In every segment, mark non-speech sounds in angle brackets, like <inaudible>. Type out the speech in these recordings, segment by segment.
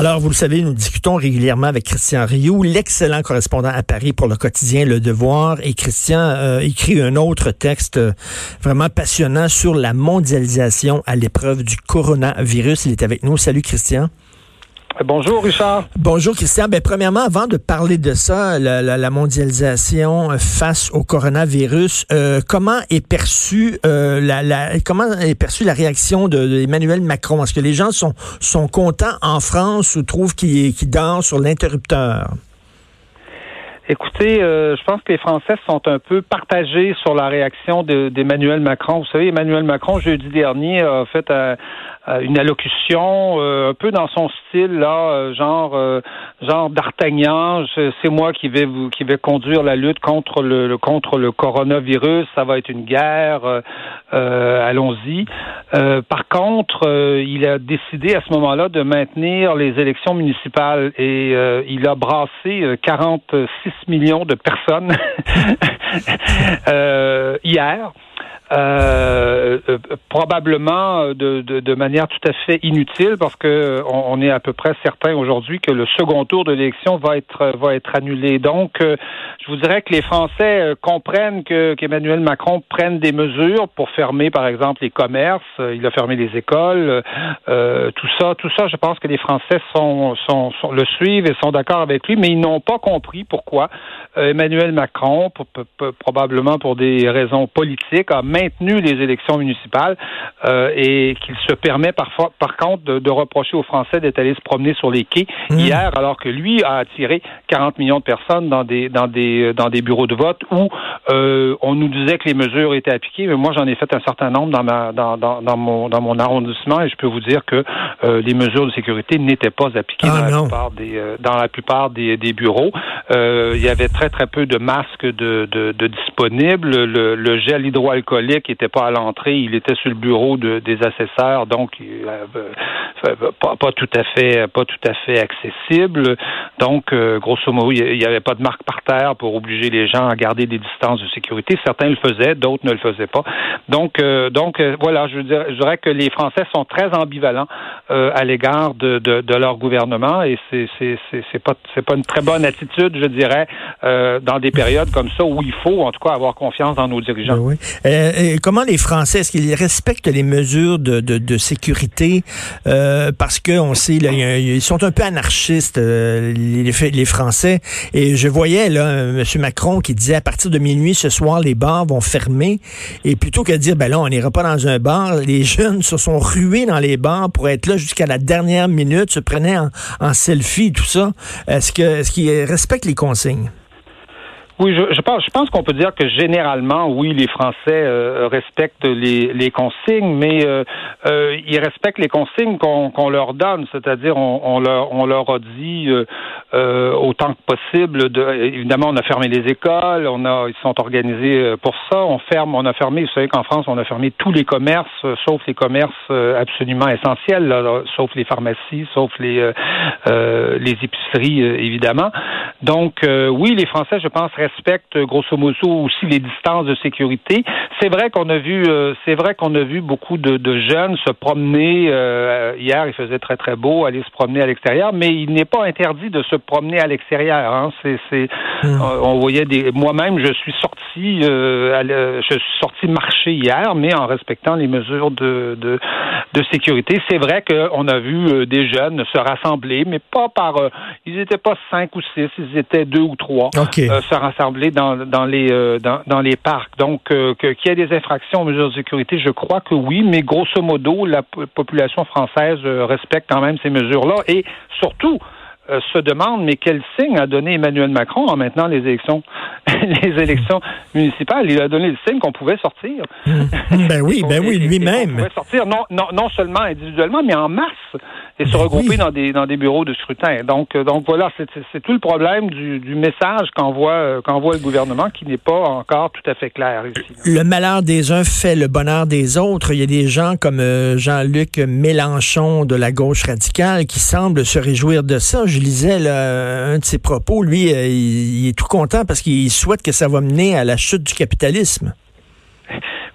Alors, vous le savez, nous discutons régulièrement avec Christian Rioux, l'excellent correspondant à Paris pour le quotidien Le Devoir. Et Christian euh, écrit un autre texte euh, vraiment passionnant sur la mondialisation à l'épreuve du coronavirus. Il est avec nous. Salut, Christian. Bonjour, Richard. Bonjour, Christian. Ben, premièrement, avant de parler de ça, la, la, la mondialisation face au coronavirus, euh, comment est perçue euh, la, la, comment est perçue la réaction d'Emmanuel de, Macron? Est-ce que les gens sont, sont contents en France ou trouvent qu'il qu dort sur l'interrupteur? Écoutez, euh, je pense que les Français sont un peu partagés sur la réaction d'Emmanuel Macron. Vous savez, Emmanuel Macron, jeudi dernier, a fait un, une allocution euh, un peu dans son style là, euh, genre euh, genre d'Artagnan. C'est moi qui vais vous qui vais conduire la lutte contre le, contre le coronavirus. Ça va être une guerre. Allons-y. par contre, il a décidé à ce moment-là de maintenir les élections municipales et il a brassé 46 millions de personnes <laughs> hier. Euh, euh, probablement de, de, de, manière tout à fait inutile parce que on, on est à peu près certain aujourd'hui que le second tour de l'élection va être va être annulé. Donc, euh, je vous dirais que les Français euh, comprennent que qu'Emmanuel Macron prenne des mesures pour fermer, par exemple, les commerces. Il a fermé les écoles, tout ça, tout ça. Je pense que les Français sont, sont, sont le suivent et sont d'accord avec lui, mais ils n'ont pas compris pourquoi Emmanuel Macron, probablement pour des raisons politiques, maintenu les élections municipales euh, et qu'il se permet parfois, par contre, de, de reprocher aux Français d'être allés se promener sur les quais mmh. hier, alors que lui a attiré 40 millions de personnes dans des dans des dans des bureaux de vote où euh, on nous disait que les mesures étaient appliquées, mais moi j'en ai fait un certain nombre dans ma dans, dans, dans mon dans mon arrondissement et je peux vous dire que euh, les mesures de sécurité n'étaient pas appliquées ah, dans, la plupart des, dans la plupart des, des bureaux. Il y avait très très peu de masques de, de, de disponibles. Le, le gel hydroalcoolique qui n'était pas à l'entrée, il était sur le bureau de, des assesseurs, donc euh, pas, tout à fait pas tout à fait accessible. Donc, euh, grosso modo, il n'y avait pas de marque par terre pour obliger les gens à garder des distances de sécurité. Certains le faisaient, d'autres ne le faisaient pas. Donc, euh, donc voilà, je, dirais, que les Français sont très ambivalents à l'égard de, leur gouvernement et c'est pas une très bonne attitude, je dirais, dans des périodes comme ça où il faut en tout cas avoir confiance dans nos dirigeants. Oui. Oui. comment les Français est-ce qu'ils respectent les mesures de, de, sécurité? Parce que on sait là, ils sont un peu anarchistes les, les Français. Et je voyais là M. Macron qui disait à partir de minuit ce soir, les bars vont fermer. Et plutôt que de dire, ben là, on n'ira pas dans un bar, les jeunes se sont rués dans les bars pour être là jusqu'à la dernière minute, se prenaient en, en selfie, tout ça. Est-ce que est-ce qu'ils respectent les consignes? Oui, je, je pense, je pense qu'on peut dire que généralement, oui, les Français euh, respectent les, les, consignes, mais euh, euh, ils respectent les consignes qu'on leur donne, c'est-à-dire on, on, leur, on leur a dit euh, autant que possible. De, évidemment, on a fermé les écoles, on a, ils sont organisés pour ça. On ferme, on a fermé. Vous savez qu'en France, on a fermé tous les commerces, sauf les commerces absolument essentiels, là, sauf les pharmacies, sauf les les épiceries, évidemment. Donc, oui, les Français, je pense, grosso modo aussi les distances de sécurité. C'est vrai qu'on a vu, euh, c'est vrai qu'on a vu beaucoup de, de jeunes se promener. Euh, hier, il faisait très très beau, aller se promener à l'extérieur, mais il n'est pas interdit de se promener à l'extérieur. Hein. C'est, c'est, mmh. on voyait des. Moi-même, je suis sorti, euh, je suis sorti marcher hier, mais en respectant les mesures de de, de sécurité. C'est vrai qu'on a vu des jeunes se rassembler, mais pas par. ils n'étaient pas cinq ou six, ils étaient deux ou trois okay. se rassembler dans dans les dans, dans les parcs. Donc que, qu'il y ait des infractions aux mesures de sécurité, je crois que oui, mais grosso modo, la population française respecte quand même ces mesures-là et surtout, se demandent mais quel signe a donné Emmanuel Macron en maintenant les élections, <laughs> les élections municipales. Il a donné le signe qu'on pouvait sortir. ben oui, <laughs> ben oui, lui-même. pouvait sortir non, non, non seulement individuellement, mais en masse et se ben regrouper dans des dans des bureaux de scrutin. Donc donc voilà, c'est tout le problème du, du message qu'envoie qu'envoie le gouvernement qui n'est pas encore tout à fait clair ici. Le malheur des uns fait le bonheur des autres. Il y a des gens comme Jean-Luc Mélenchon de la gauche radicale qui semblent se réjouir de ça. Je lisais là, un de ses propos. Lui, il, il est tout content parce qu'il souhaite que ça va mener à la chute du capitalisme.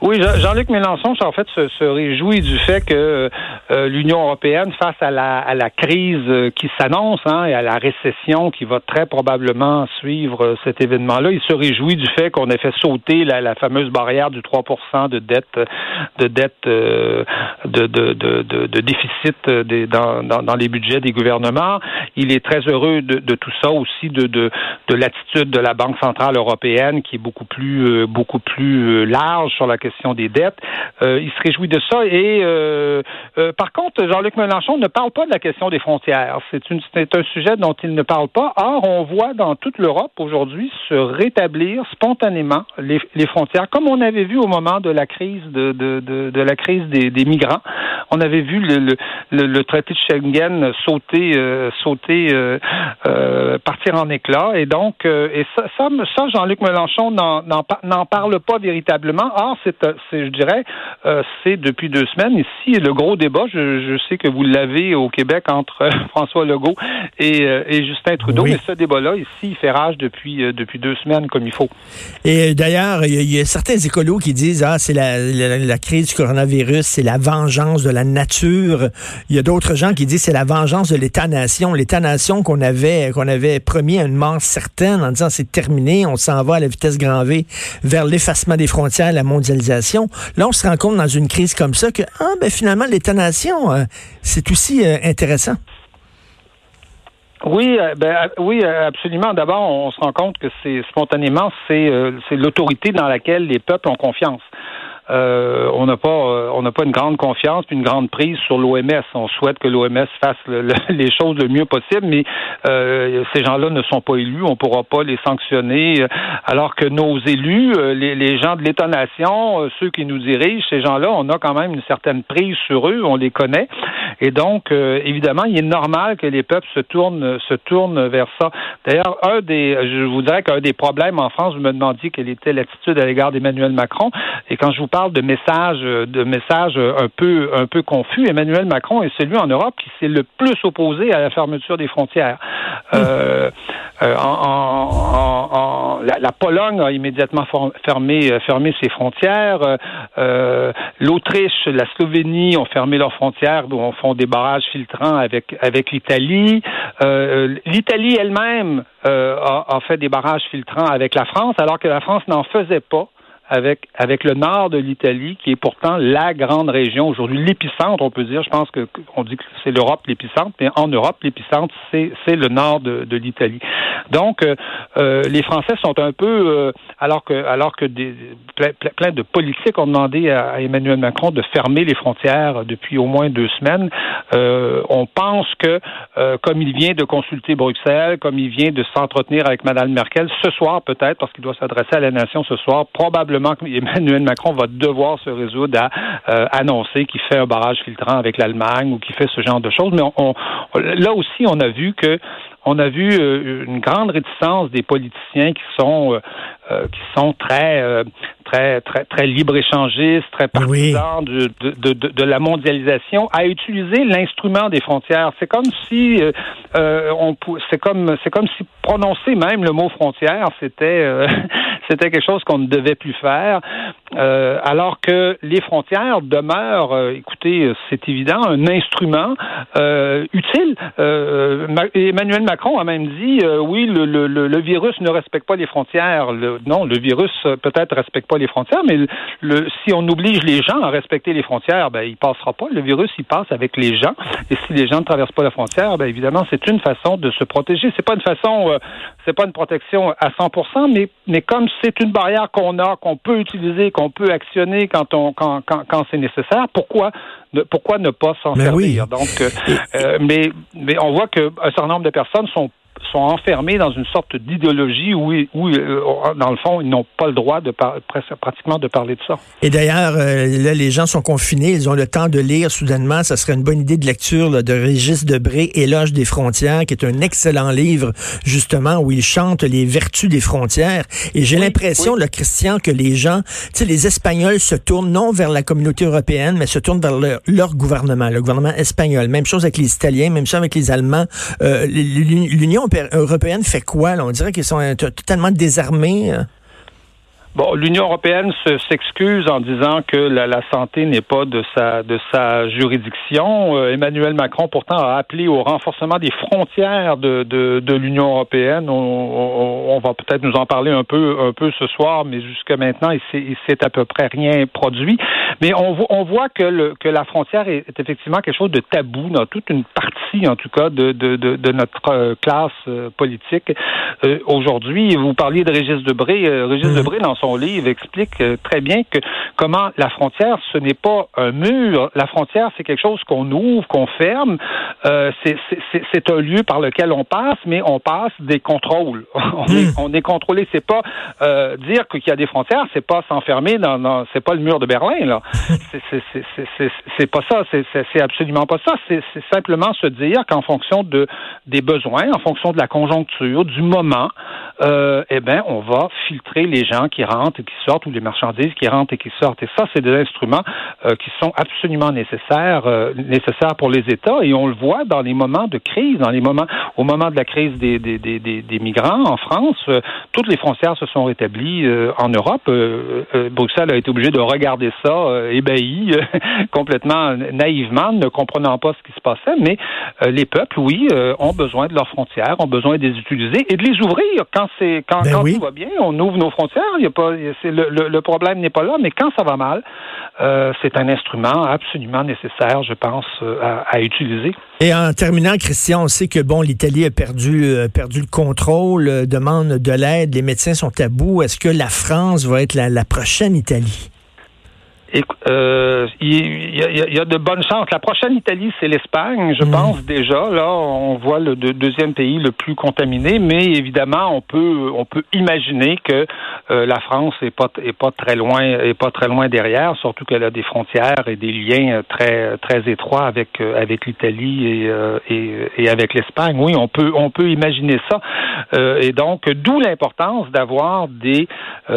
Oui, Jean-Luc Mélenchon, en fait, se, réjouit du fait que euh, l'Union européenne, face à la, crise euh, qui s'annonce hein, et à la récession qui va très probablement suivre euh, cet événement-là, il se réjouit du fait qu'on ait fait sauter la, fameuse barrière du 3 de dette, de dette, de, déficit dans, les budgets des gouvernements. Il est très heureux de, tout ça aussi, de l'attitude de la Banque centrale européenne qui est beaucoup plus, beaucoup plus large sur la question des dettes. Euh, il se réjouit de ça. Et euh, euh, par contre, Jean-Luc Mélenchon ne parle pas de la question des frontières. C'est un sujet dont il ne parle pas. Or, on voit dans toute l'Europe aujourd'hui se rétablir spontanément les, frontières, comme on avait vu au moment de la crise des, migrants. On avait vu le, traité de Schengen sauter, sauter, partir en éclat. Et donc, et ça, Jean-Luc Mélenchon n'en parle pas véritablement. Or, c'est je dirais, euh, c'est depuis deux semaines ici le gros débat. Je, sais que vous l'avez au Québec entre <laughs> François Legault et, euh, Justin Trudeau, mais ce débat-là ici il fait rage depuis euh, depuis deux semaines comme il faut. Et d'ailleurs, il y, a certains écolos qui disent ah c'est la, crise du coronavirus, c'est la vengeance de la nature. Il y a d'autres gens qui disent c'est la vengeance de l'État-nation, l'État-nation qu'on avait qu'on avait promis à une mort certaine en disant c'est terminé, on s'en va à la vitesse grand V vers l'effacement des frontières, la mondialisation Là, on se rend compte dans une crise comme ça que ah, ben, finalement, l'État-nation, euh, c'est aussi euh, intéressant. Oui, euh, ben, oui, absolument. D'abord, on se rend compte que c'est spontanément, c'est l'autorité dans laquelle les peuples ont confiance. Euh, on n'a pas euh, on n'a pas une grande confiance puis une grande prise sur l'OMS. On souhaite que l'OMS fasse <laughs> les choses le mieux possible, mais euh, ces gens-là ne sont pas élus. On pourra pas les sanctionner. Alors que nos élus, les, les gens de l'État-nation, ceux qui nous dirigent, ces gens-là, on a quand même une certaine prise sur eux. On les connaît. Et donc, évidemment, il est normal que les peuples se tournent se tournent vers ça. D'ailleurs, un des, je vous dirais qu'un des problèmes en France, vous me demandiez quelle était l'attitude à l'égard d'Emmanuel Macron. Et quand je vous parle de messages, de messages un peu, un peu confus. Emmanuel Macron est celui en Europe qui s'est le plus opposé à la fermeture des frontières. Euh, euh, en, la, Pologne a immédiatement fermé, euh, fermé ses frontières. L'Autriche, la Slovénie ont fermé leurs frontières, on font des barrages filtrants avec, avec l'Italie. L'Italie elle-même a, a fait des barrages filtrants avec la France, alors que la France n'en faisait pas avec, avec le nord de l'Italie, qui est pourtant la grande région aujourd'hui, l'épicentre, on peut dire. Je pense que on dit que c'est l'Europe l'épicentre, mais en Europe, l'épicentre, c'est, c'est le nord de, de l'Italie. Donc, euh, euh les Français sont un peu, euh, alors que, alors que des, plein, plein, de politiques ont demandé à, Emmanuel Macron de fermer les frontières depuis au moins deux semaines. Euh, on pense que, comme il vient de consulter Bruxelles, comme il vient de s'entretenir avec Mme Merkel, ce soir peut-être, parce qu'il doit s'adresser à la nation ce soir, probablement Emmanuel Macron va devoir se résoudre à euh, annoncer qu'il fait un barrage filtrant avec l'Allemagne ou qu'il fait ce genre de choses. Mais là aussi, on a vu que on a vu euh, une grande réticence des politiciens qui sont euh, qui sont très très très très libre échangistes, très partisans de, de, de, la mondialisation, à utiliser l'instrument des frontières. C'est comme si c'est comme c'est comme si prononcer même le mot frontière, c'était <laughs> c'était quelque chose qu'on ne devait plus faire, euh, alors que les frontières demeurent, euh, écoutez, c'est évident, un instrument euh, utile. Emmanuel Macron a même dit, oui, le, virus ne respecte pas les frontières. non, le virus peut-être respecte pas les frontières, mais si on oblige les gens à respecter les frontières, ben il passera pas. Le virus, il passe avec les gens. Et si les gens ne traversent pas la frontière, ben évidemment, c'est une façon de se protéger. C'est pas une façon, c'est pas une protection à 100%, mais mais comme c'est une barrière qu'on a, qu'on peut utiliser, qu'on peut actionner quand on quand, quand, quand c'est nécessaire. Pourquoi ne, pourquoi ne pas s'en Ben oui. servir Donc, euh, euh, mais mais on voit qu'un certain nombre de personnes sont sont enfermés dans une sorte d'idéologie où, où euh, dans le fond, ils n'ont pas le droit de par- presque- pratiquement de parler de ça. Et d'ailleurs, euh, là, les gens sont confinés, ils ont le temps de lire soudainement. Ça serait une bonne idée de lecture là, de Régis Debré, Éloge des frontières, qui est un excellent livre, justement, où il chante les vertus des frontières. Et j'ai Oui, l'impression, oui. là, Christian, que les gens, tu sais, les Espagnols se tournent non vers la communauté européenne, mais se tournent vers leur, leur gouvernement, le gouvernement espagnol. Même chose avec les Italiens, même chose avec les Allemands. Euh, l'Union Européenne fait quoi? Là? On dirait qu'ils sont euh, totalement désarmés. euh. Bon, l'Union européenne se- s'excuse en disant que la, santé n'est pas de sa de sa juridiction. Euh, Emmanuel Macron pourtant a appelé au renforcement des frontières de, de, l'Union européenne. On, va peut-être nous en parler un peu un peu ce soir, mais jusqu'à maintenant, il s'est à peu près rien produit. Mais on, vo- on voit que le que la frontière est, est effectivement quelque chose de tabou dans toute une partie, en tout cas, de de, de, de notre euh, classe euh, politique euh, aujourd'hui. Vous parliez de Régis Debré. Euh, Régis Mhm. Debré, dans son livre, explique très bien que comment la frontière, ce n'est pas un mur. La frontière, c'est quelque chose qu'on ouvre, qu'on ferme. Euh, c'est- un lieu par lequel on passe, mais on passe des contrôles. <laughs> on, est, on est contrôlé. C'est pas euh, dire qu'il y a des frontières, c'est pas s'enfermer dans, dans c'est pas le mur de Berlin là. C'est- pas ça. C'est absolument pas ça. C'est simplement se dire qu'en fonction de des besoins, en fonction de la conjoncture, du moment, euh, eh ben, on va filtrer les gens qui rentrent et qui sortent ou les marchandises qui rentrent et qui sortent. Et ça, c'est des instruments euh, qui sont absolument nécessaires, euh, nécessaires pour les États. Et on le voit dans les moments de crise, dans les moments, au moment de la crise des, des, des, des, migrants en France, euh, toutes les frontières se sont rétablies en Europe. Bruxelles a été obligé de regarder ça euh, ébahi, euh, <laughs> complètement naïvement, ne comprenant pas ce qui se passait. Mais euh, les peuples, oui, euh, ont besoin de leurs frontières, ont besoin de les utiliser et de les ouvrir quand c'est quand, Ben quand oui. tout va bien. On ouvre nos frontières. Il y a pas, c'est le, le, le problème n'est pas là. Mais quand ça va mal, c'est un instrument absolument nécessaire, je pense, à, à utiliser. Et en terminant, Christian, on sait que bon, l'Italie a perdu, perdu le contrôle, demande de l'aide, les médecins sont à bout. Est-ce que la France va être la, la prochaine Italie? Euh, il, y a, y y de bonnes chances. La prochaine Italie, c'est l'Espagne, je Mm. pense déjà. Là, on voit le deux- deuxième pays le plus contaminé, mais évidemment, on peut on peut imaginer que euh, la France est pas est pas très loin est pas très loin derrière, surtout qu'elle a des frontières et des liens euh, très très étroits avec avec l'Italie et, euh, et et avec l'Espagne. Oui, on peut on peut imaginer ça. Et donc, d'où l'importance d'avoir des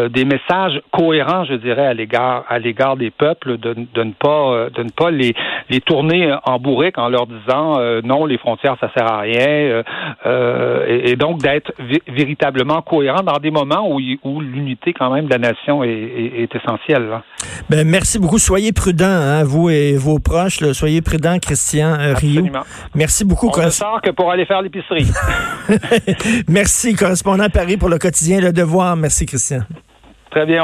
des messages cohérents, je dirais, à l'égard à l'égard des peuples, de, de ne pas euh, de ne pas les les tourner en bourrique en leur disant euh, non, les frontières ça sert à rien, euh, et, et donc d'être vé- véritablement cohérent dans des moments où l'unité quand même de la nation est, est, est essentielle. là. Ben, merci beaucoup. Soyez prudents, hein, vous et vos proches. là. Soyez prudents, Christian euh, Rioux. Merci beaucoup. On ne sort que pour aller faire l'épicerie. <laughs> Merci, correspondant à Paris pour le quotidien Le Devoir. Merci, Christian. Très bien.